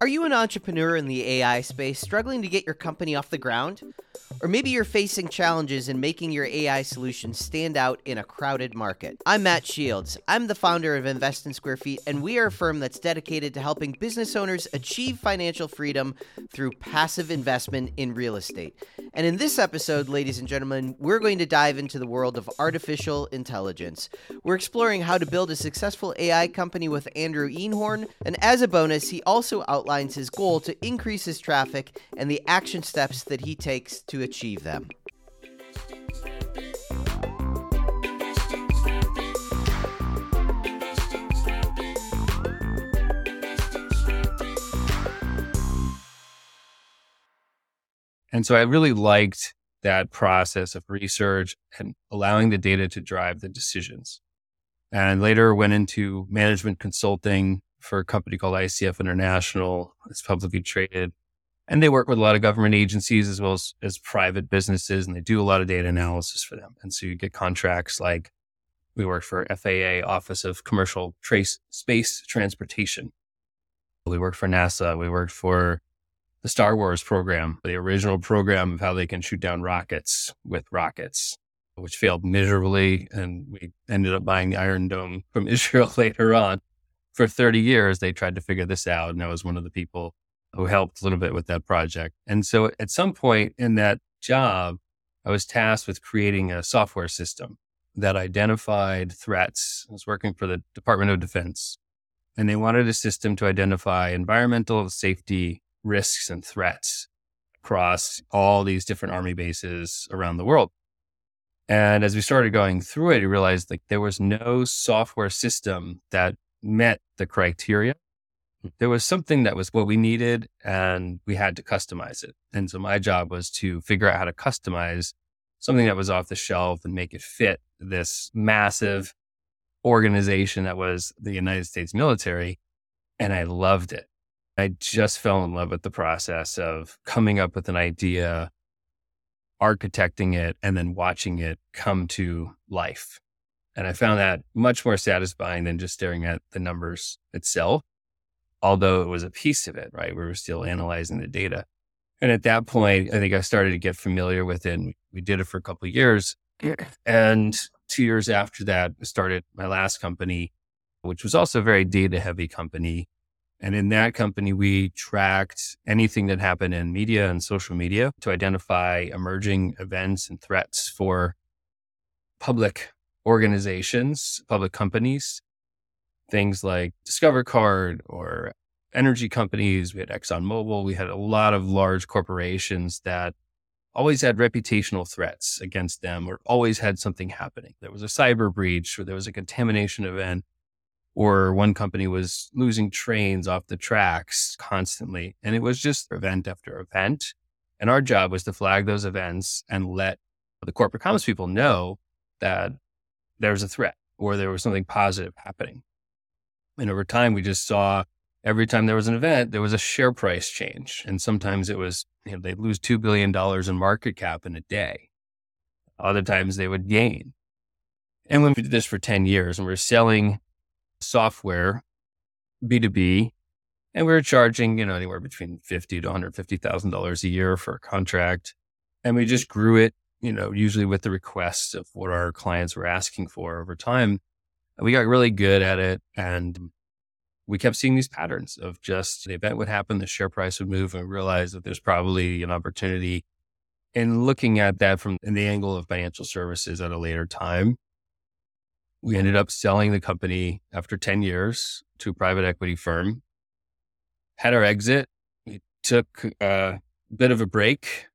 Are you an entrepreneur in the AI space struggling to get your company off the ground? Or maybe you're facing challenges in making your AI solution stand out in a crowded market. I'm Matt Shields. I'm the founder of Invest in Square Feet, and we are a firm that's dedicated to helping business owners achieve financial freedom through passive investment in real estate. And in this episode, ladies and gentlemen, we're going to dive into the world of artificial intelligence. We're exploring how to build a successful AI company with Andrew Einhorn, and as a bonus, he also outlines his goal to increase his traffic and the action steps that he takes to achieve them. And so I really liked that process of research and allowing the data to drive the decisions. And later went into management consulting for a company called ICF International. It's publicly traded. And they work with a lot of government agencies as well as, as private businesses, and they do a lot of data analysis for them. And so you get contracts like we work for FAA, Office of Commercial Trace Space Transportation. We worked for NASA. We worked for the Star Wars program, the original program of how they can shoot down rockets with rockets, which failed miserably. And we ended up buying the Iron Dome from Israel later on. For 30 years, they tried to figure this out. And I was one of the people who helped a little bit with that project. And so at some point in that job, I was tasked with creating a software system that identified threats. I was working for the Department of Defense, and they wanted a system to identify environmental safety risks and threats across all these different army bases around the world. And as we started going through it, we realized like there was no software system that met the criteria there was something that was what we needed and we had to customize it. And so my job was to figure out how to customize something that was off the shelf and make it fit this massive organization that was the United States military. And I loved it. I just fell in love with the process of coming up with an idea, architecting it, and then watching it come to life. And I found that much more satisfying than just staring at the numbers itself although it was a piece of it, right? We were still analyzing the data. And at that point, I think I started to get familiar with it. And we did it for a couple of years. And two years after that, I started my last company, which was also a very data heavy company. And in that company, we tracked anything that happened in media and social media to identify emerging events and threats for public organizations, public companies, things like Discover Card or energy companies. We had ExxonMobil. We had a lot of large corporations that always had reputational threats against them or always had something happening. There was a cyber breach or there was a contamination event or one company was losing trains off the tracks constantly. And it was just event after event. And our job was to flag those events and let the corporate comms people know that there's a threat or there was something positive happening. And over time, we just saw every time there was an event, there was a share price change. And sometimes it was, you know, they'd lose $2 billion in market cap in a day. Other times they would gain. And when we did this for 10 years and we are selling software B2B, and we were charging, you know, anywhere between fifty to $150,000 a year for a contract. And we just grew it, you know, usually with the requests of what our clients were asking for over time we got really good at it and we kept seeing these patterns of just the event would happen, the share price would move, and we realized that there's probably an opportunity. And looking at that from the angle of financial services at a later time, we ended up selling the company after 10 years to a private equity firm. Had our exit. We took a bit of a break.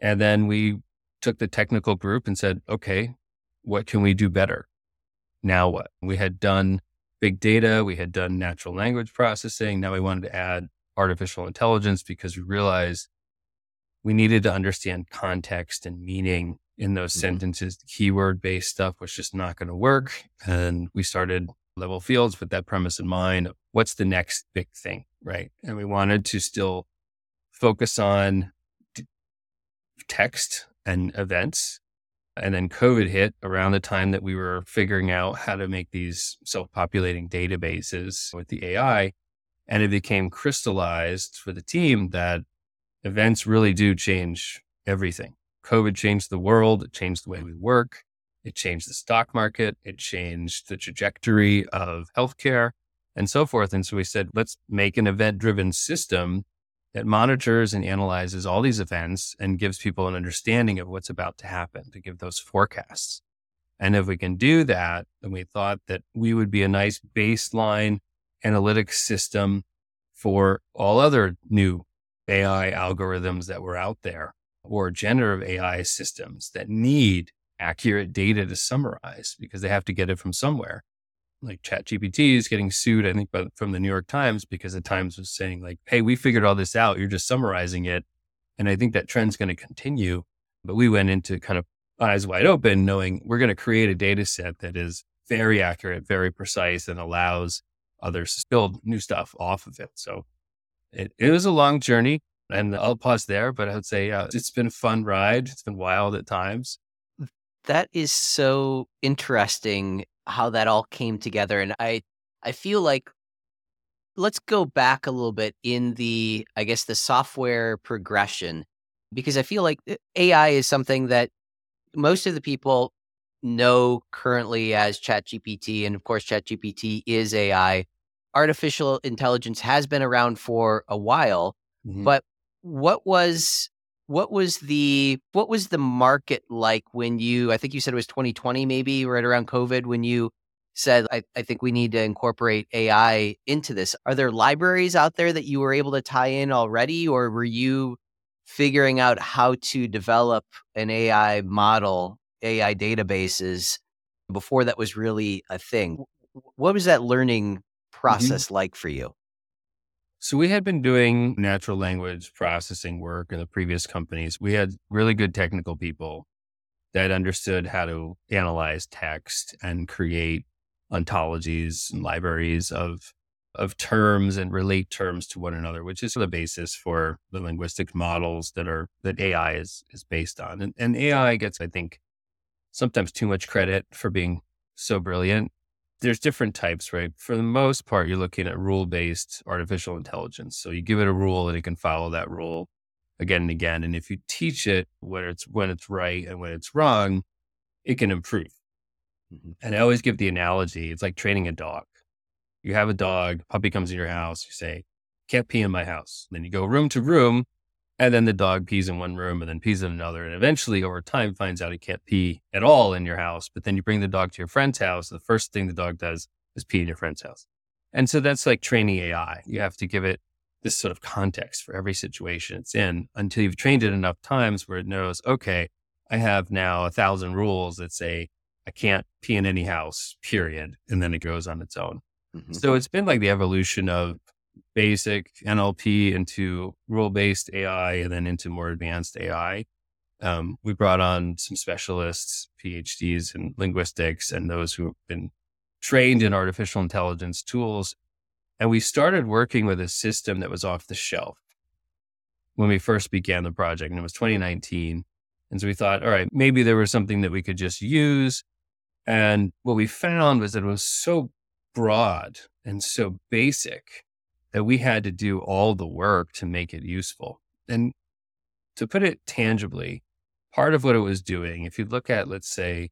And then we took the technical group and said, okay, what can we do better? now what? We had done big data, we had done natural language processing. Now we wanted to add artificial intelligence because we realized we needed to understand context and meaning in those mm-hmm. sentences. Keyword based stuff was just not going to work. And we started LevelFields with that premise in mind. What's the next big thing? Right. And we wanted to still focus on d- text and events and then COVID hit around the time that we were figuring out how to make these self populating databases with the AI. And it became crystallized for the team that events really do change everything. COVID changed the world. It changed the way we work. It changed the stock market. It changed the trajectory of healthcare and so forth. And so we said, let's make an event driven system that monitors and analyzes all these events and gives people an understanding of what's about to happen to give those forecasts. And if we can do that, then we thought that we would be a nice baseline analytics system for all other new AI algorithms that were out there or generative AI systems that need accurate data to summarize because they have to get it from somewhere. Like ChatGPT is getting sued, I think, by, from the New York Times because the Times was saying, like, hey, we figured all this out. You're just summarizing it. And I think that trend's going to continue. But we went into kind of eyes wide open, knowing we're going to create a data set that is very accurate, very precise, and allows others to build new stuff off of it. So it, it was a long journey. And I'll pause there, but I would say uh, it's been a fun ride. It's been wild at times. That is so interesting how that all came together. And I, I feel like let's go back a little bit in the, I guess, the software progression, because I feel like uh, AI is something that most of the people know currently as ChatGPT. And of course, ChatGPT is AI. Artificial intelligence has been around for a while, mm-hmm. but what was what was the what was the market like when you i think you said it was 2020 maybe right around covid when you said I, I think we need to incorporate ai into this are there libraries out there that you were able to tie in already or were you figuring out how to develop an ai model ai databases before that was really a thing what was that learning mm-hmm. process mm-hmm. like for you so we had been doing natural language processing work in the previous companies. We had really good technical people that understood how to analyze text and create ontologies and libraries of of terms and relate terms to one another, which is the basis for the linguistic models that are that AI is is based on. And, and AI gets, I think, sometimes too much credit for being so brilliant there's different types, right? For the most part, you're looking at rule based artificial intelligence. So you give it a rule and it can follow that rule again and again. And if you teach it when it's when it's right and when it's wrong, it can improve. Mm-hmm. And I always give the analogy, it's like training a dog. You have a dog, puppy comes in your house, you say, can't pee in my house. Then you go room to room and then the dog pees in one room and then pees in another. And eventually, over time, finds out he can't pee at all in your house. But then you bring the dog to your friend's house. The first thing the dog does is pee in your friend's house. And so that's like training AI. You have to give it this sort of context for every situation it's in until you've trained it enough times where it knows, okay, I have now a thousand rules that say I can't pee in any house, period. And then it goes on its own. Mm-hmm. So it's been like the evolution of basic NLP into rule based AI and then into more advanced AI. Um, we brought on some specialists, PhDs in linguistics, and those who have been trained in artificial intelligence tools. And we started working with a system that was off the shelf when we first began the project, and it was 2019. And so we thought, all right, maybe there was something that we could just use. And what we found was that it was so broad and so basic that we had to do all the work to make it useful. And to put it tangibly, part of what it was doing, if you look at, let's say,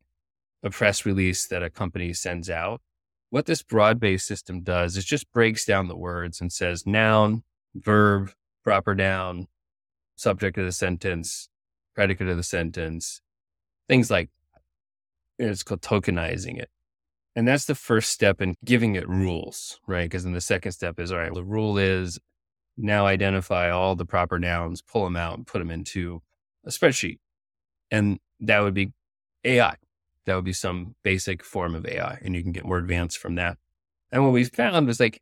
a press release that a company sends out, what this broad based system does is just breaks down the words and says noun, verb, proper noun, subject of the sentence, predicate of the sentence, things like that. It's called tokenizing it. And that's the first step in giving it rules, right? Because then the second step is all right, the rule is now identify all the proper nouns, pull them out and put them into a spreadsheet. And that would be AI. That would be some basic form of AI. And you can get more advanced from that. And what we found was like,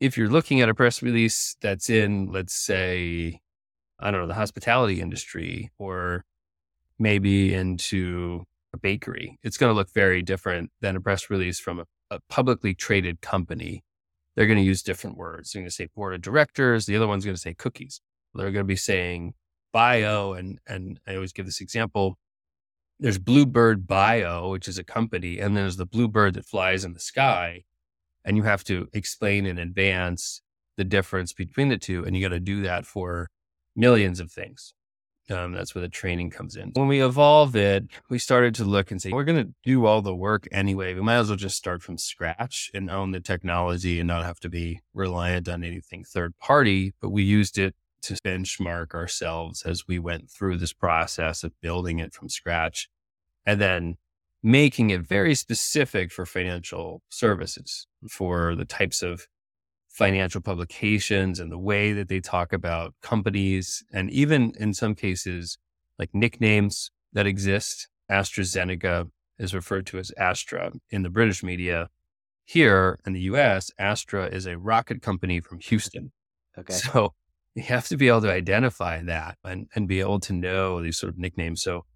if you're looking at a press release that's in, let's say, I don't know, the hospitality industry or maybe into a bakery, it's going to look very different than a press release from a, a publicly traded company. They're going to use different words. They're going to say board of directors. The other one's going to say cookies. They're going to be saying bio. And, and I always give this example. There's Bluebird Bio, which is a company, and then there's the bluebird that flies in the sky. And you have to explain in advance the difference between the two. And you got to do that for millions of things. Um, that's where the training comes in. When we evolve it, we started to look and say, we're going to do all the work anyway. We might as well just start from scratch and own the technology and not have to be reliant on anything third party. But we used it to benchmark ourselves as we went through this process of building it from scratch and then making it very specific for financial services, for the types of financial publications and the way that they talk about companies, and even in some cases, like nicknames that exist. AstraZeneca is referred to as Astra in the British media. Here in the US, Astra is a rocket company from Houston. Okay. So you have to be able to identify that and, and be able to know these sort of nicknames. So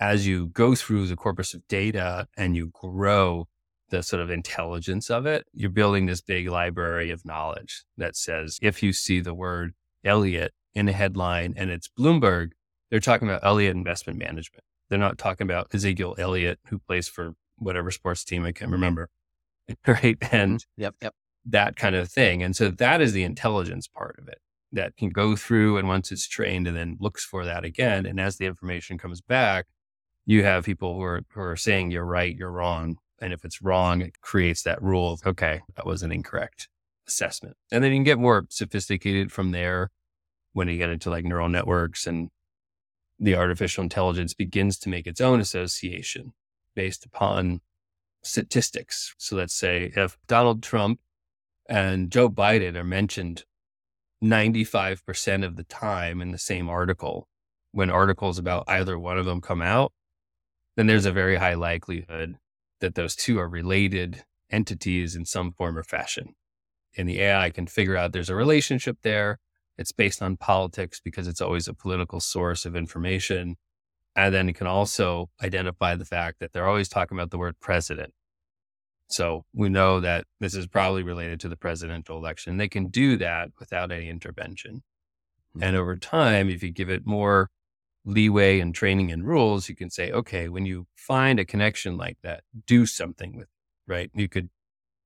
as you go through the corpus of data and you grow the sort of intelligence of it, you're building this big library of knowledge that says if you see the word Elliott in a headline and it's Bloomberg, they're talking about Elliott Investment Management. They're not talking about Ezekiel Elliott, who plays for whatever sports team I can't remember. Right. And mm-hmm. yep, yep. that kind of thing. And so that is the intelligence part of it that can go through and once it's trained and then looks for that again. And as the information comes back, you have people who are, who are saying you're right, you're wrong. And if it's wrong, it creates that rule of, okay, that was an incorrect assessment. And then you can get more sophisticated from there when you get into like neural networks and the artificial intelligence begins to make its own association based upon statistics. So let's say if Donald Trump and Joe Biden are mentioned 95% of the time in the same article, when articles about either one of them come out, then there's a very high likelihood that those two are related entities in some form or fashion. And the AI can figure out there's a relationship there. It's based on politics because it's always a political source of information. And then it can also identify the fact that they're always talking about the word president. So we know that this is probably related to the presidential election. They can do that without any intervention. And mm-hmm. over time, if you give it more leeway and training and rules, you can say, okay, when you find a connection like that, do something with it, right? You could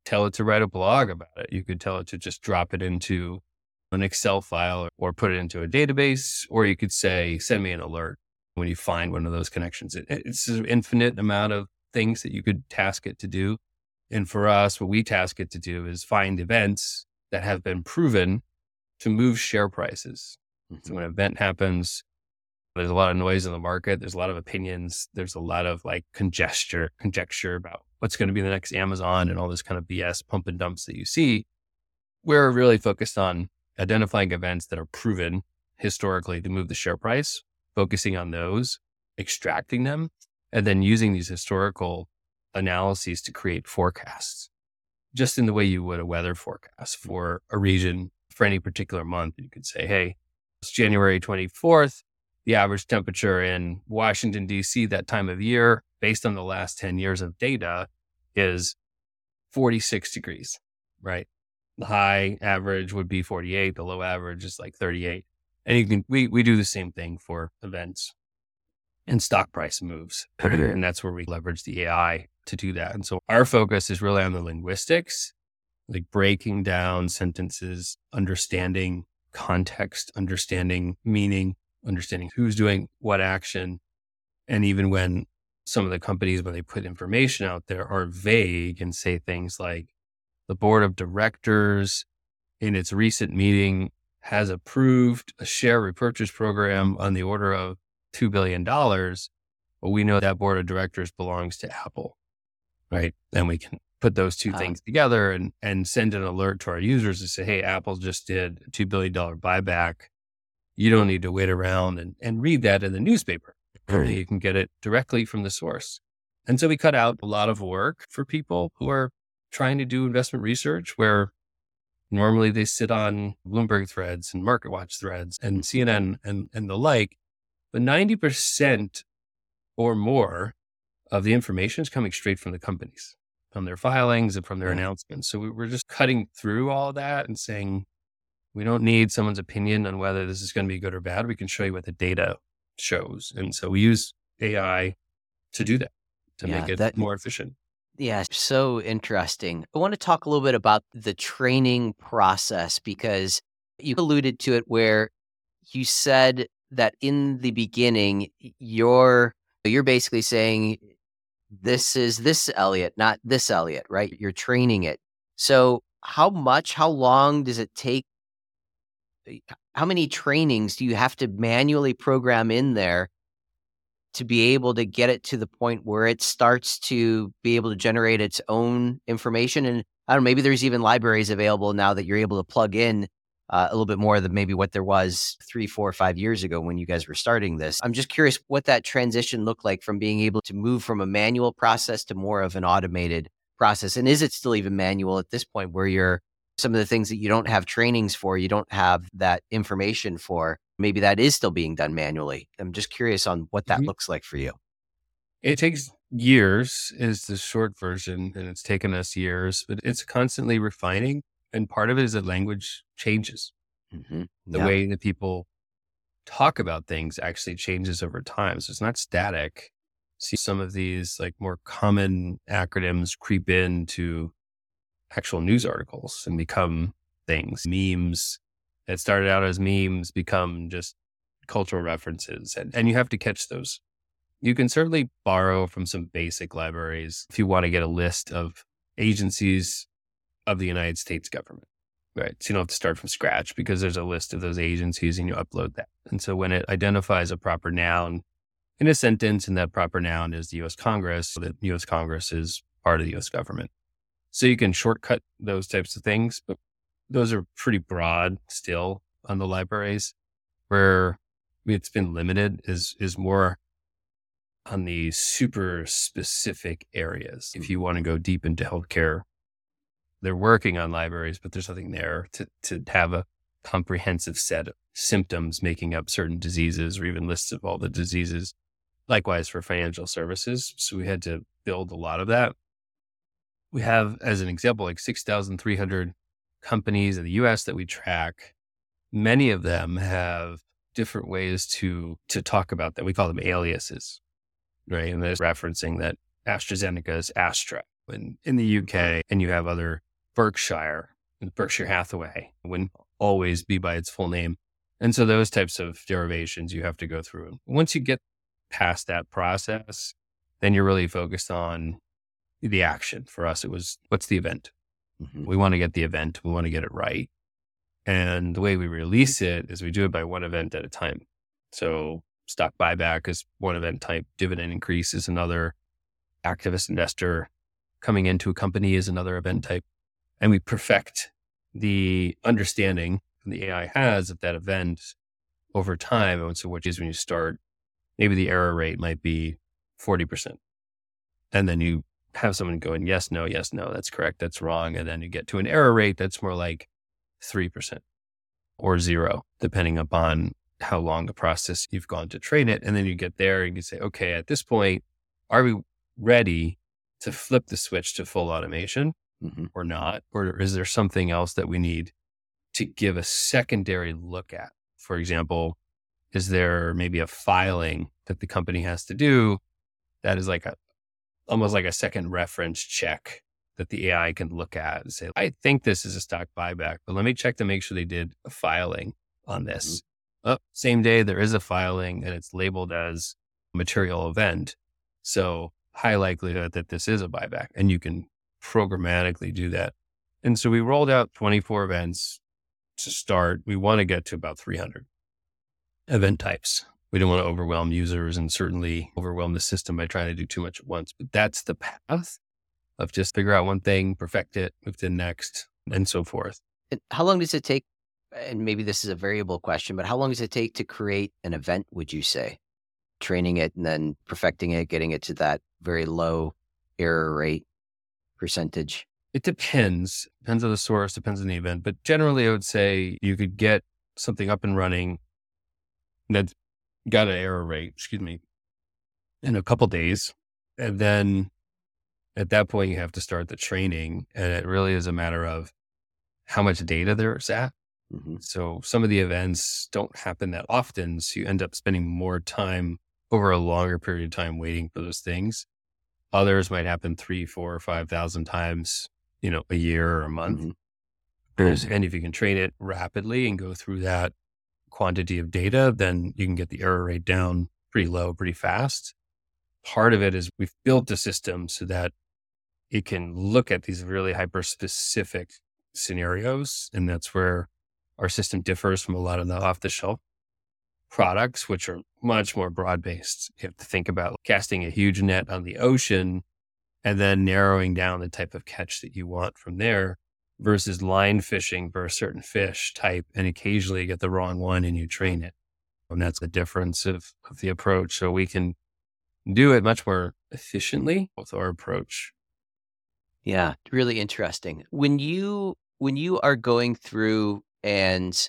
tell it to write a blog about it. You could tell it to just drop it into an Excel file or put it into a database, or you could say, send me an alert when you find one of those connections. It, it's an infinite amount of things that you could task it to do. And for us, what we task it to do is find events that have been proven to move share prices. Mm-hmm. So when an event happens, there's a lot of noise in the market. There's a lot of opinions. There's a lot of like conjecture, conjecture about what's going to be the next Amazon and all this kind of BS pump and dumps that you see. We're really focused on identifying events that are proven historically to move the share price, focusing on those, extracting them, and then using these historical analyses to create forecasts, just in the way you would a weather forecast for a region for any particular month. You could say, hey, it's January 24th the average temperature in Washington, D.C. that time of year, based on the last 10 years of data, is 46 degrees, right? The high average would be 48, the low average is like 38. And you can, we, we do the same thing for events and stock price moves. and that's where we leverage the AI to do that. And so our focus is really on the linguistics, like breaking down sentences, understanding context, understanding meaning, understanding who's doing what action. And even when some of the companies, when they put information out there, are vague and say things like the board of directors in its recent meeting has approved a share repurchase program on the order of $2 billion. But we know that board of directors belongs to Apple, right? And we can put those two uh, things together and, and send an alert to our users to say, Hey, Apple just did a $2 billion buyback you don't need to wait around and, and read that in the newspaper. Mm. You can get it directly from the source. And so we cut out a lot of work for people who are trying to do investment research where normally they sit on Bloomberg threads and MarketWatch threads and mm. CNN and, and the like. But 90% or more of the information is coming straight from the companies, from their filings and from their mm. announcements. So we were just cutting through all that and saying, we don't need someone's opinion on whether this is going to be good or bad. We can show you what the data shows. And so we use AI to do that, to yeah, make it that, more efficient. Yeah, so interesting. I want to talk a little bit about the training process because you alluded to it where you said that in the beginning you're you're basically saying this is this Elliott, not this Elliott, right? You're training it. So how much, how long does it take? How many trainings do you have to manually program in there to be able to get it to the point where it starts to be able to generate its own information? And I don't know, maybe there's even libraries available now that you're able to plug in uh, a little bit more than maybe what there was three, four, five years ago when you guys were starting this. I'm just curious what that transition looked like from being able to move from a manual process to more of an automated process. And is it still even manual at this point where you're some of the things that you don't have trainings for, you don't have that information for? Maybe that is still being done manually. I'm just curious on what that mm-hmm. looks like for you. It takes years, is the short version, and it's taken us years, but it's constantly refining and part of it is that language changes. Mm-hmm. The yeah. way that people talk about things actually changes over time. So it's not static. See some of these like more common acronyms creep into actual news articles and become things. Memes that started out as memes become just cultural references. And, and you have to catch those. You can certainly borrow from some basic libraries if you want to get a list of agencies of the United States government. Right. So you don't have to start from scratch because there's a list of those agencies and you upload that. And so when it identifies a proper noun in a sentence and that proper noun is the US Congress, so the US Congress is part of the US government. So you can shortcut those types of things, but those are pretty broad still on the libraries. Where it's been limited is is more on the super specific areas. If mm. you want to go deep into healthcare they're working on libraries, but there's nothing there to, to have a comprehensive set of symptoms making up certain diseases or even lists of all the diseases. Likewise for financial services. So we had to build a lot of that. We have, as an example, like 6,300 companies in the US that we track. Many of them have different ways to, to talk about that. We call them aliases, right? And there's referencing that AstraZeneca is Astra in, in the UK, mm-hmm. and you have other Berkshire, and Berkshire Hathaway wouldn't always be by its full name. And so those types of derivations you have to go through. Once you get past that process, then you're really focused on the action. For us, it was what's the event? Mm-hmm. We want to get the event, we want to get it right. And the way we release it is we do it by one event at a time. So stock buyback is one event type, dividend increase is another, activist investor coming into a company is another event type and we perfect the understanding the AI has of that event over time. And so what is when you start, maybe the error rate might be 40%. And then you have someone going, yes, no, yes, no, that's correct, that's wrong. And then you get to an error rate that's more like 3% or zero, depending upon how long the process you've gone to train it. And then you get there and you say, okay, at this point, are we ready to flip the switch to full automation? mm-hmm. or not? Or is there something else that we need to give a secondary look at? For example, is there maybe a filing that the company has to do that is like a almost like a second reference check that the AI can look at and say, I think this is a stock buyback, but let me check to make sure they did a filing on this. Mm-hmm. Oh, same day there is a filing and it's labeled as material event. So high likelihood that this is a buyback and you can programmatically do that. And so we rolled out 24 events to start. We want to get to about 300 event types. We don't want to overwhelm users and certainly overwhelm the system by trying to do too much at once. But that's the path of just figure out one thing, perfect it, move to the next, and so forth. And how long does it take? And maybe this is a variable question, but how long does it take to create an event, would you say? Training it and then perfecting it, getting it to that very low error rate percentage? It depends. Depends on the source, depends on the event. But generally, I would say you could get something up and running that got an error rate, excuse me, in a couple days. And then at that point, you have to start the training. And it really is a matter of how much data there's at. Mm-hmm. So some of the events don't happen that often. So you end up spending more time over a longer period of time waiting for those things. Others might happen three, four, or five thousand times, you know, a year or a month. Mm-hmm. And if you can train it rapidly and go through that quantity of data, then you can get the error rate down pretty low, pretty fast. Part of it is we've built the system so that it can look at these really hyper specific scenarios. And that's where our system differs from a lot of the off the shelf products, which are much more broad based. You have to think about casting a huge net on the ocean and then narrowing down the type of catch that you want from there versus line fishing for a certain fish type. And occasionally you get the wrong one and you train it. And that's the difference of, of the approach. So we can do it much more efficiently with our approach. Yeah, really interesting. When you when you are going through and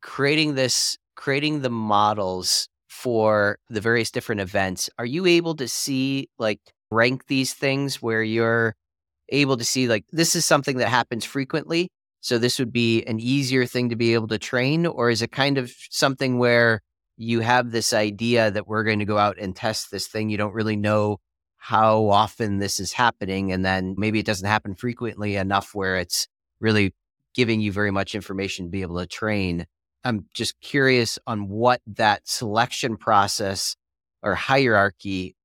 creating this creating the models for the various different events, are you able to see like rank these things where you're able to see like this is something that happens frequently? So this would be an easier thing to be able to train, or is it kind of something where you have this idea that we're going to go out and test this thing? You don't really know how often this is happening. And then maybe it doesn't happen frequently enough where it's really giving you very much information to be able to train I'm just curious on what that selection process or hierarchy,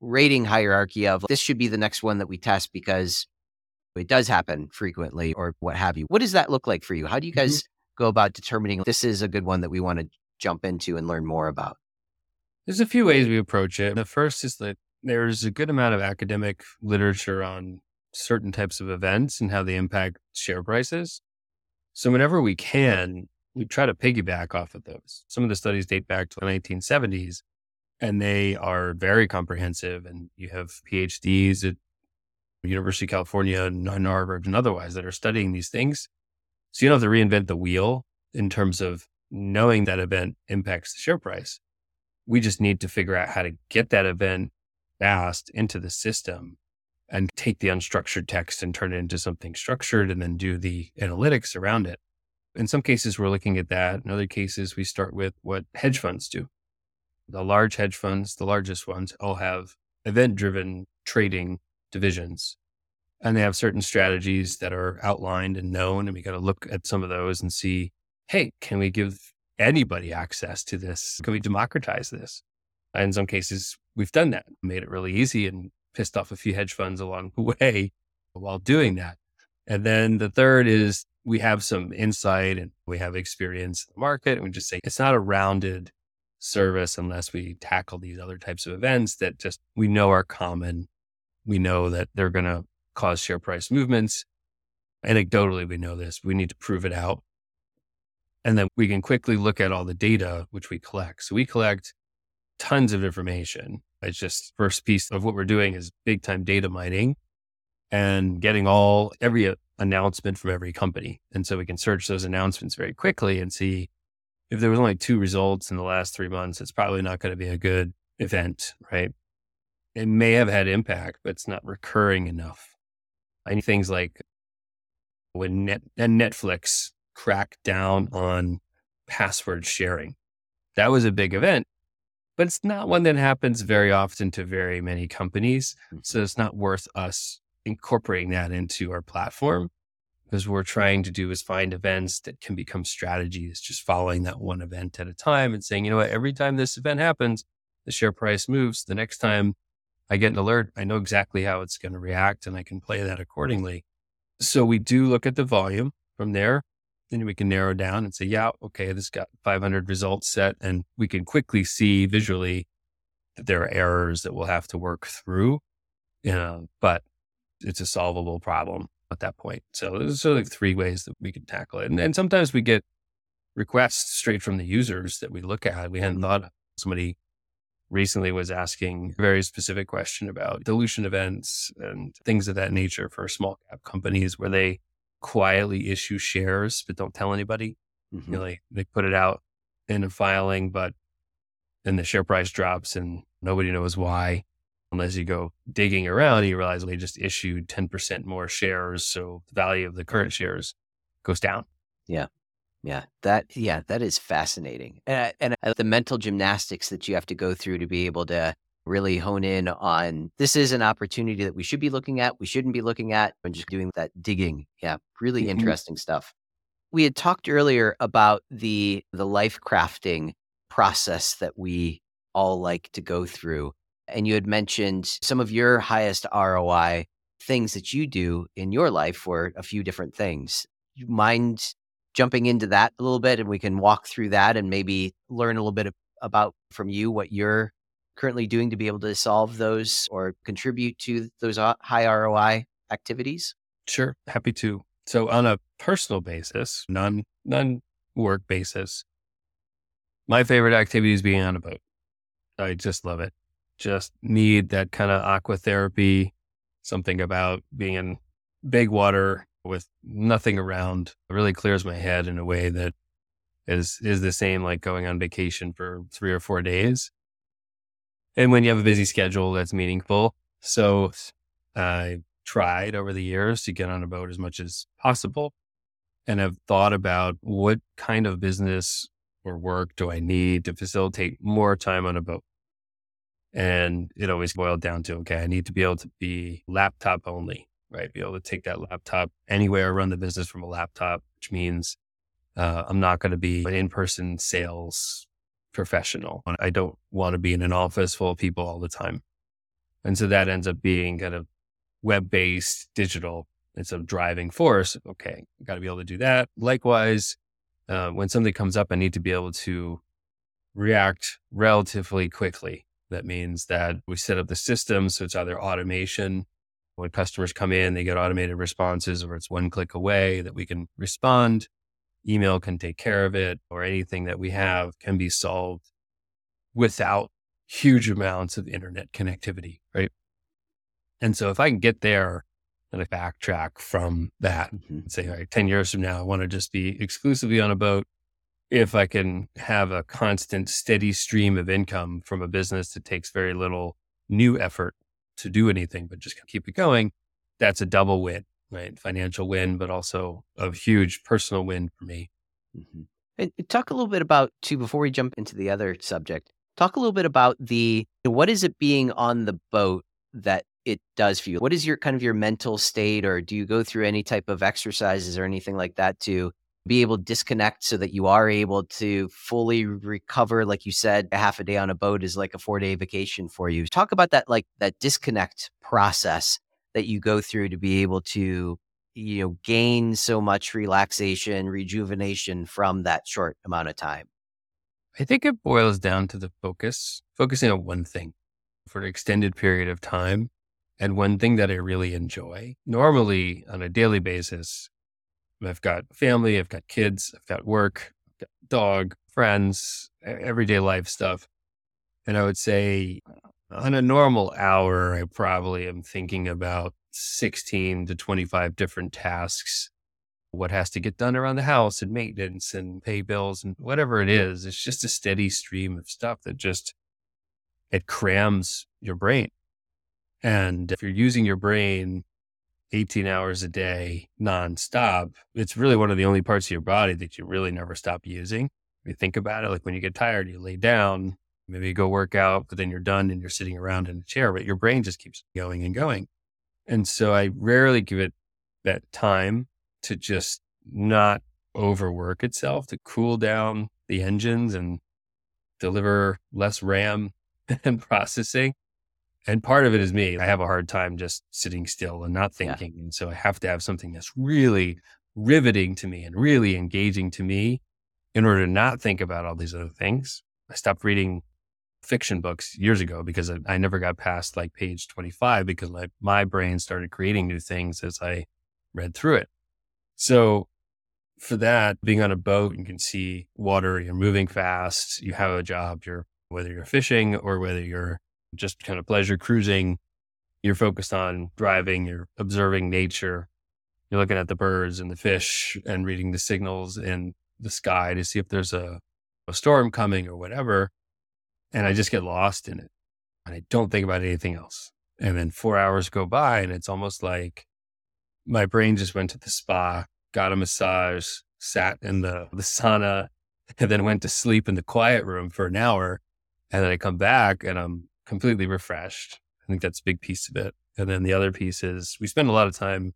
rating hierarchy of this should be the next one that we test because it does happen frequently or what have you. What does that look like for you? How do you mm-hmm. guys mm-hmm. go about determining this is a good one that we want to jump into and learn more about? There's a few ways we approach it. The first is that there's a good amount of academic literature on certain types of events and how they impact share prices. So whenever we can, we try to piggyback off of those. Some of the studies date back to the 1970s and they are very comprehensive. And you have PhDs at University of California Harvard and otherwise that are studying these things. So you don't have to reinvent the wheel in terms of knowing that event impacts the share price. We just need to figure out how to get that event fast into the system and take the unstructured text and turn it into something structured and then do the analytics around it. In some cases, we're looking at that. In other cases, we start with what hedge funds do. The large hedge funds, the largest ones, all have event driven trading divisions. And they have certain strategies that are outlined and known. And we got to look at some of those and see hey, can we give anybody access to this? Can we democratize this? And in some cases, we've done that, made it really easy and pissed off a few hedge funds along the way while doing that. And then the third is we have some insight and we have experience in the market. And we just say it's not a rounded service unless we tackle these other types of events that just we know are common. We know that they're going to cause share price movements. Anecdotally, we know this. We need to prove it out. And then we can quickly look at all the data which we collect. So we collect tons of information. It's just first piece of what we're doing is big time data mining and getting all every announcement from every company. And so we can search those announcements very quickly and see if there was only two results in the last three months, it's probably not going to be a good event, right? It may have had impact, but it's not recurring enough. And things like when Net, and Netflix cracked down on password sharing. That was a big event, but it's not one that happens very often to very many companies. So mm-hmm. it's not worth us incorporating that into our platform because we're trying to do is find events that can become strategies, just following that one event at a time and saying, you know what, every time this event happens, the share price moves. The next time I get an alert, I know exactly how it's going to react and I can play that accordingly. So we do look at the volume from there. Then we can narrow down and say, yeah, okay, this got 500 results set. And we can quickly see visually that there are errors that we'll have to work through. You know, but it's a solvable problem at that point. So there's sort of like three ways that we can tackle it. And, and sometimes we get requests straight from the users that we look at. We hadn't thought somebody recently was asking a very specific question about dilution events and things of that nature for small cap companies where they quietly issue shares but don't tell anybody. Mm-hmm. You know, they, they put it out in a filing, but then the share price drops and nobody knows why unless you go digging around, you realize they just issued 10% more shares. So the value of the current shares goes down. Yeah. Yeah. That, yeah, that is fascinating. And, and the mental gymnastics that you have to go through to be able to really hone in on this is an opportunity that we should be looking at, we shouldn't be looking at, and just doing that digging. Yeah, really mm-hmm. interesting stuff. We had talked earlier about the the life crafting process that we all like to go through. And you had mentioned some of your highest ROI things that you do in your life were a few different things. You mind jumping into that a little bit and we can walk through that and maybe learn a little bit about from you what you're currently doing to be able to solve those or contribute to those uh, high ROI activities? Sure, happy to. So on a personal basis, non non work basis, my favorite activity is being on a boat. I just love it. Just need that kind of aqua therapy, something about being in big water with nothing around it really clears my head in a way that is is the same like going on vacation for three or four days. And when you have a busy schedule, that's meaningful. So I tried over the years to get on a boat as much as possible and have thought about what kind of business or work do I need to facilitate more time on a boat? And it always boiled down to, okay, I need to be able to be laptop only, right? Be able to take that laptop anywhere, run the business from a laptop, which means uh, I'm not going to be an in person sales professional. I don't want to be in an office full of people all the time. And so that ends up being kind of web based digital. It's a driving force. Okay, got to be able to do that. Likewise, uh, when something comes up, I need to be able to react relatively quickly. That means that we set up the system. So it's either automation. When customers come in, they get automated responses, or it's one click away that we can respond email can take care of it or anything that we have can be solved without huge amounts of internet connectivity, right? And so if I can get there and I backtrack from that mm-hmm. and say, all right, 10 years from now, I want to just be exclusively on a boat. If I can have a constant, steady stream of income from a business that takes very little new effort to do anything, but just keep it going, that's a double win right? Financial win, but also a huge personal win for me. Mm-hmm. And talk a little bit about too before we jump into the other subject. Talk a little bit about the what is it being on the boat that it does for you? What is your kind of your mental state, or do you go through any type of exercises or anything like that to be able to disconnect so that you are able to fully recover? Like you said, a half a day on a boat is like a four day vacation for you. Talk about that, like that disconnect process that you go through to be able to you know gain so much relaxation rejuvenation from that short amount of time i think it boils down to the focus focusing on one thing for an extended period of time and one thing that i really enjoy normally on a daily basis i've got family i've got kids i've got work I've got dog friends everyday life stuff and i would say on a normal hour, I probably am thinking about 16 to 25 different tasks. What has to get done around the house and maintenance and pay bills and whatever it is. It's just a steady stream of stuff that just, it crams your brain. And if you're using your brain 18 hours a day nonstop, it's really one of the only parts of your body that you really never stop using. If you think about it, like when you get tired, you lay down, Maybe you go work out, but then you're done and you're sitting around in a chair, but your brain just keeps going and going. And so I rarely give it that time to just not overwork itself, to cool down the engines and deliver less RAM and processing. And part of it is me. I have a hard time just sitting still and not thinking. Yeah. And so I have to have something that's really riveting to me and really engaging to me in order to not think about all these other things. I stopped reading fiction books years ago because I, I, never got past like page 25 because my, my brain started creating new things as I read through it. So for that, being on a boat, and you can see water, you're moving fast, you have a job, you're whether you're fishing or whether you're just kind of pleasure cruising, you're focused on driving, you're observing nature, you're looking at the birds and the fish and reading the signals in the sky to see if there's a, a storm coming or whatever and I just get lost in it. And I don't think about anything else. And then four hours go by and it's almost like my brain just went to the spa, got a massage, sat in the, the sauna, and then went to sleep in the quiet room for an hour. And then I come back and I'm completely refreshed. I think that's a big piece of it. And then the other piece is we spend a lot of time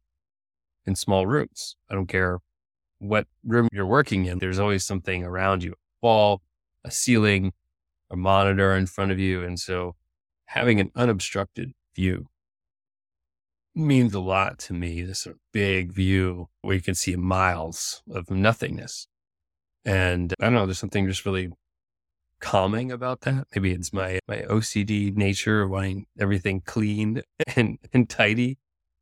in small rooms. I don't care what room you're working in, there's always something around you a wall, a ceiling, a monitor in front of you. And so having an unobstructed view means a lot to me. This sort of big view where you can see miles of nothingness. And I don't know, there's something just really calming about that. Maybe it's my my OCD nature wanting everything clean and, and tidy.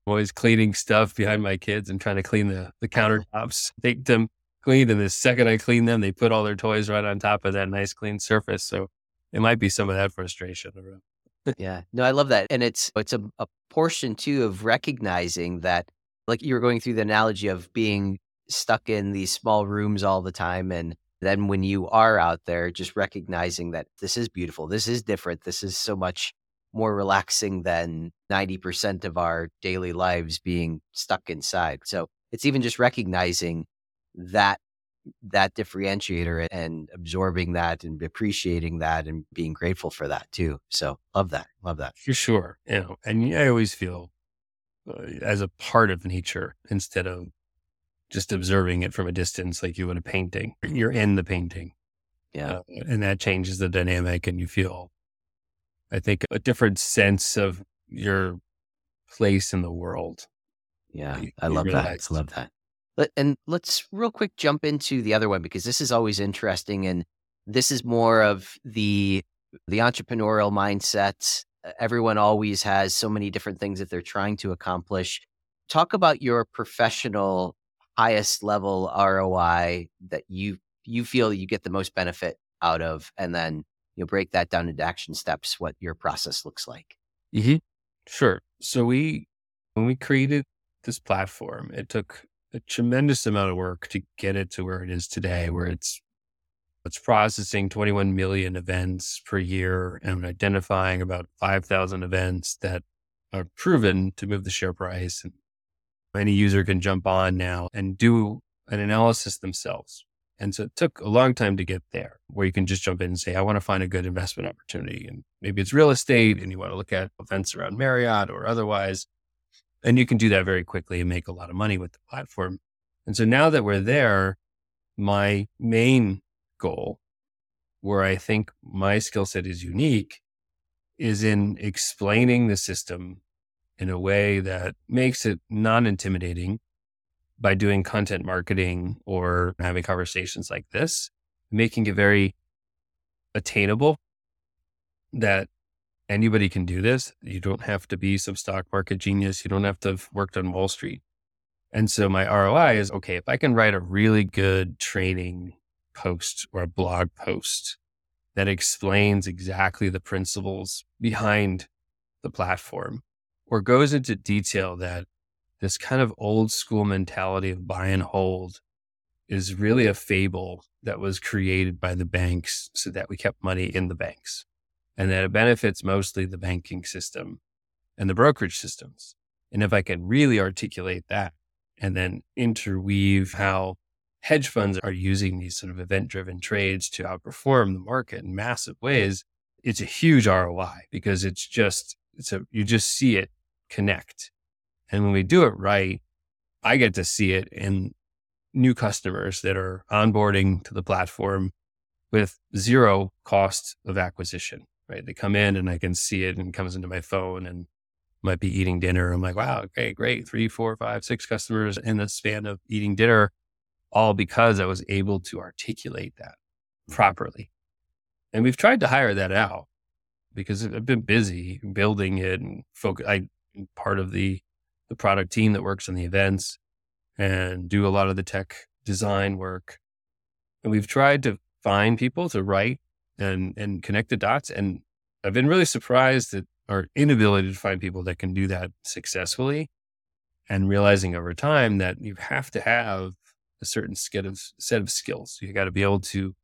I'm always cleaning stuff behind my kids and trying to clean the, the uh-huh. countertops, make them clean. And the second I clean them, they put all their toys right on top of that nice clean surface. So it might be some of that frustration around. yeah. No, I love that. And it's it's a, a portion too of recognizing that like you were going through the analogy of being stuck in these small rooms all the time and then when you are out there just recognizing that this is beautiful this is different this is so much more relaxing than 90% of our daily lives being stuck inside. So it's even just recognizing that that differentiator and absorbing that and appreciating that and being grateful for that too. So love that love that. For sure you know and i always feel uh, as a part of nature instead of just observing it from a distance like you would a painting. You're in the painting. Yeah. Uh, and that changes the dynamic and you feel, I think, a different sense of your place in the world. Yeah. You, I love that. I love that. And let's real quick jump into the other one because this is always interesting. And this is more of the, the entrepreneurial mindset. Everyone always has so many different things that they're trying to accomplish. Talk about your professional highest level ROI that you you feel you get the most benefit out of, and then you break that down into action steps. What your process looks like. Mm-hmm. Sure. So we when we created this platform, it took a tremendous amount of work to get it to where it is today, where it's it's processing 21 million events per year and identifying about 5,000 events that are proven to move the share price and any user can jump on now and do an analysis themselves. And so it took a long time to get there where you can just jump in and say, I want to find a good investment opportunity. And maybe it's real estate and you want to look at events around Marriott or otherwise. And you can do that very quickly and make a lot of money with the platform. And so now that we're there, my main goal, where I think my skill set is unique, is in explaining the system in a way that makes it non intimidating by doing content marketing or having conversations like this, making it very attainable that anybody can do this. You don't have to be some stock market genius. You don't have to have worked on Wall Street. And so my ROI is okay, if I can write a really good training post or a blog post that explains exactly the principles behind the platform or goes into detail that this kind of old school mentality of buy and hold is really a fable that was created by the banks so that we kept money in the banks and that it benefits mostly the banking system and the brokerage systems. And if I can really articulate that and then interweave how hedge funds are using these sort of event driven trades to outperform the market in massive ways, it's a huge ROI because it's just it's a, you just see it connect. And when we do it right, I get to see it in new customers that are onboarding to the platform with zero cost of acquisition, right? They come in and I can see it and comes into my phone and might be eating dinner. I'm like, wow, okay, great. Three, four, five, six customers in the span of eating dinner, all because I was able to articulate that properly. And we've tried to hire that out because I've been busy building it and focus. I part of the the product team that works on the events and do a lot of the tech design work. And we've tried to find people to write and and connect the dots. And I've been really surprised at our inability to find people that can do that successfully. And realizing over time that you have to have a certain set of set of skills. You got to be able to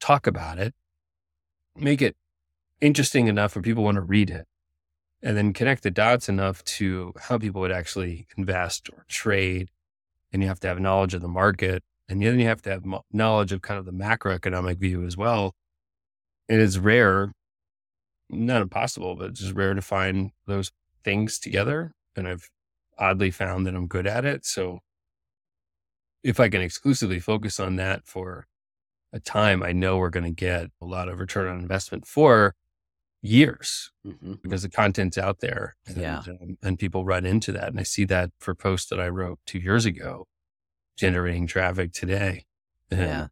talk about it, make it interesting enough where people want to read it, and then connect the dots enough to how people would actually invest or trade. And you have to have knowledge of the market. And then you have to have knowledge of kind of the macroeconomic view as well. It is rare not impossible, but it's just rare to find those things together. And I've oddly found that I'm good at it. So if I can exclusively focus on that for a time, I know we're going to get a lot of return on investment for years mm-hmm. because the content's out there and, yeah. um, and people run into that. And I see that for posts that I wrote two years ago, generating traffic today. And yeah.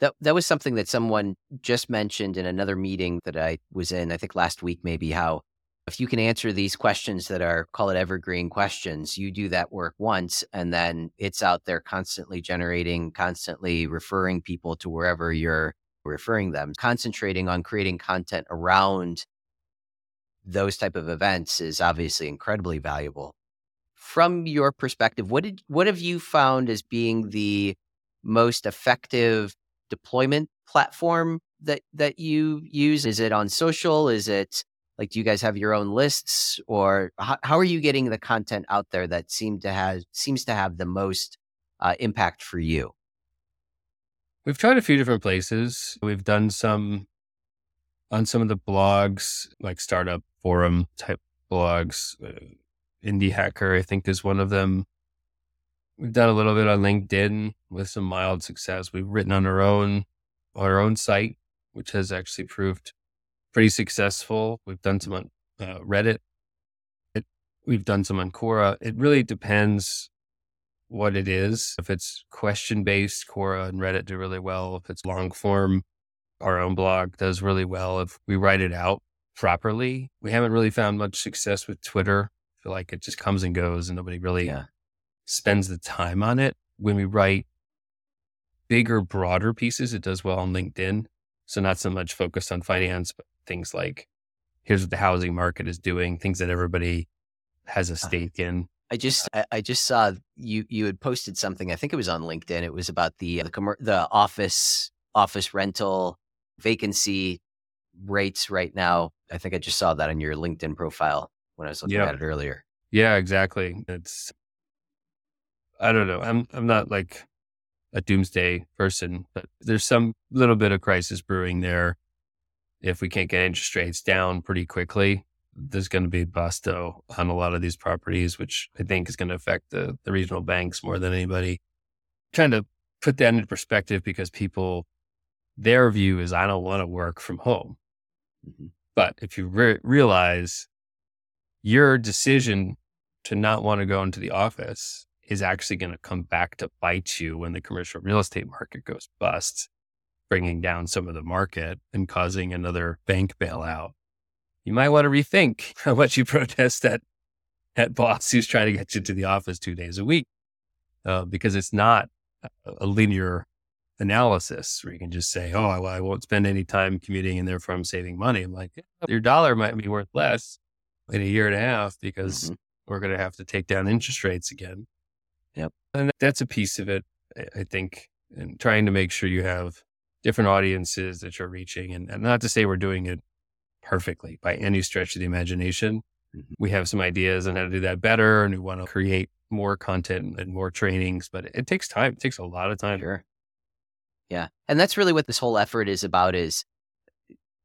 That, that was something that someone just mentioned in another meeting that I was in, I think last week, maybe how if you can answer these questions that are call it evergreen questions you do that work once and then it's out there constantly generating constantly referring people to wherever you're referring them concentrating on creating content around those type of events is obviously incredibly valuable. From your perspective what did what have you found as being the most effective deployment platform that that you use? Is it on social? Is it like do you guys have your own lists? Or how, how are you getting the content out there that seem to have seems to have the most uh, impact for you we've tried a few different places we've done some on some of the blogs like startup forum type blogs uh, indie hacker i think is one of them we've done a little bit on linkedin with some mild success we've written on our own on our own site which has actually proved pretty successful. We've done some on uh, Reddit. It, we've done some on Quora. It really depends what it is. If it's question based, Quora and Reddit do really well. If it's long form, our own blog does really well. If we write it out properly, we haven't really found much success with Twitter. I feel like it just comes and goes and nobody really yeah. spends the time on it. When we write bigger, broader pieces, it does well on LinkedIn. So not so much focused on finance, but things like here's what the housing market is doing, things that everybody has a uh, stake in. I just I just saw you you had posted something. I think it was on LinkedIn. It was about the uh, the, commer- the office office rental vacancy rates right now. I think I just saw that on your LinkedIn profile when I was looking at it earlier. Yeah, exactly. It's I don't know. I'm I'm not like a doomsday person, but there's some little bit of crisis brewing there if we can't get interest rates down pretty quickly, there's going to be busto on a lot of these properties, which I think is going to affect the, the regional banks more than anybody. trying to put that into perspective because people, their view is, I don't want to work from home. Mm-hmm. But if you re- realize your decision to not want to go into the office is actually going to come back to bite you when the commercial real estate market goes bust bringing down some of the market and causing another bank bailout, you might want to rethink how much you protest that that boss who's trying to get you to the office two days a week, uh, because it's not a linear analysis where you can just say, "Oh, I, I, won't spend any time commuting, and therefore I'm saving money." I'm like, your dollar might be worth less in a year and a half because mm-hmm. we're going to have to take down interest rates again. Yep, and that's a piece of it. I think, and trying to make sure you have different audiences that you're reaching. And, and not to say we're doing it perfectly by any stretch of the imagination. Mm-hmm. We have some ideas on how to do that better and we want to create more content and more trainings, but it takes time. It takes a lot of time. Sure. Yeah. And that's really what this whole effort is about is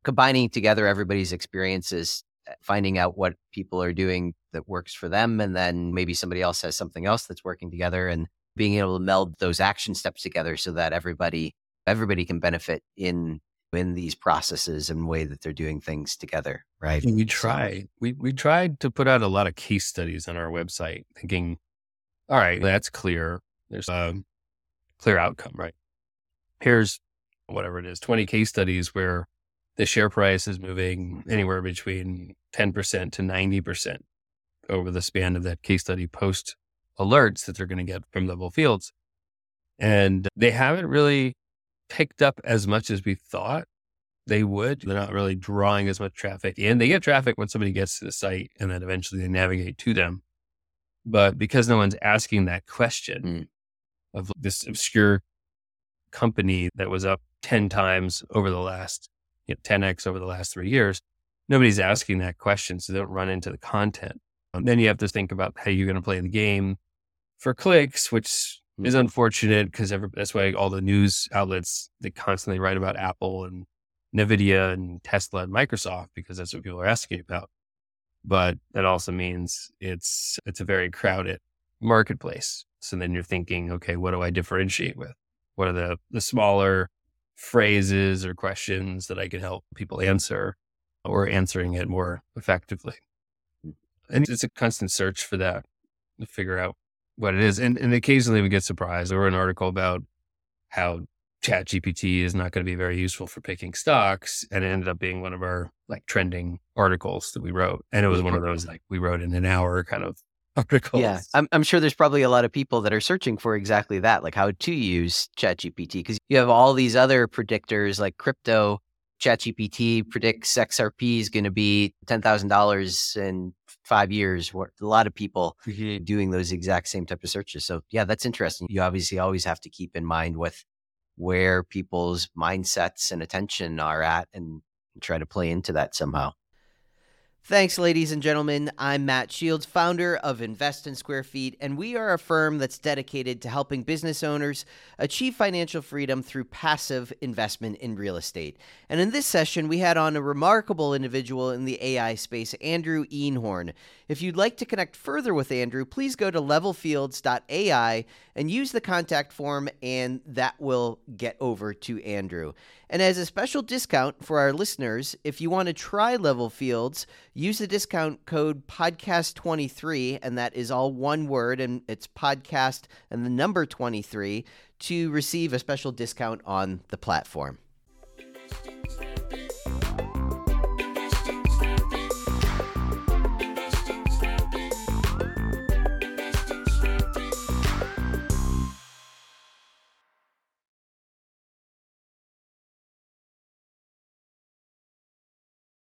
combining together everybody's experiences, uh, finding out what people are doing that works for them. And then maybe somebody else has something else that's working together and being able to meld those action steps together so that everybody everybody can benefit in in these processes and way that they're doing things together, right? We try. We we tried to put out a lot of case studies on our website, thinking, all right, that's clear. There's a clear outcome, right? Here's whatever it is, 20 case studies where the share price is moving anywhere between 10% to 90% over the span of that case study post alerts that they're going to get from LevelFields. And they haven't really picked up as much as we thought they would. They're not really drawing as much traffic in. They get traffic when somebody gets to the site and then eventually they navigate to them. But because no one's asking that question mm. of this obscure company that was up 10 times over the last you know, 10x over the last three years, nobody's asking that question. So they don't run into the content. And then you have to think about how you're going to play the game for clicks, which mm-hmm. is unfortunate because that's why all the news outlets they constantly write about Apple and NVIDIA and Tesla and Microsoft because that's what people are asking about. But that also means it's it's a very crowded marketplace. So then you're thinking, okay, what do I differentiate with? What are the the smaller phrases or questions that I can help people answer or answering it more effectively? And it's a constant search for that to figure out what it is. And, and occasionally we get surprised. Or an article about how ChatGPT is not going to be very useful for picking stocks. And it ended up being one of our like trending articles that we wrote. And it was one of those mm-hmm. like we wrote in an hour kind of articles. Yeah. I'm, I'm sure there's probably a lot of people that are searching for exactly that, like how to use ChatGPT, because you have all these other predictors like crypto. ChatGPT predicts XRP is going to be $10,000 in five years. A lot of people mm-hmm. doing those exact same type of searches. So, yeah, that's interesting. You obviously always have to keep in mind with where people's mindsets and attention are at and try to play into that somehow. Thanks, ladies and gentlemen. I'm Matt Shields, founder of Invest in Square Feet, and we are a firm that's dedicated to helping business owners achieve financial freedom through passive investment in real estate. And in this session, we had on a remarkable individual in the AI space, Andrew Einhorn. If you'd like to connect further with Andrew, please go to levelfields.ai and use the contact form, and that will get over to Andrew. And as a special discount for our listeners, if you want to try LevelFields, use the discount code podcast23, and that is all one word, and it's podcast and the number 23 to receive a special discount on the platform.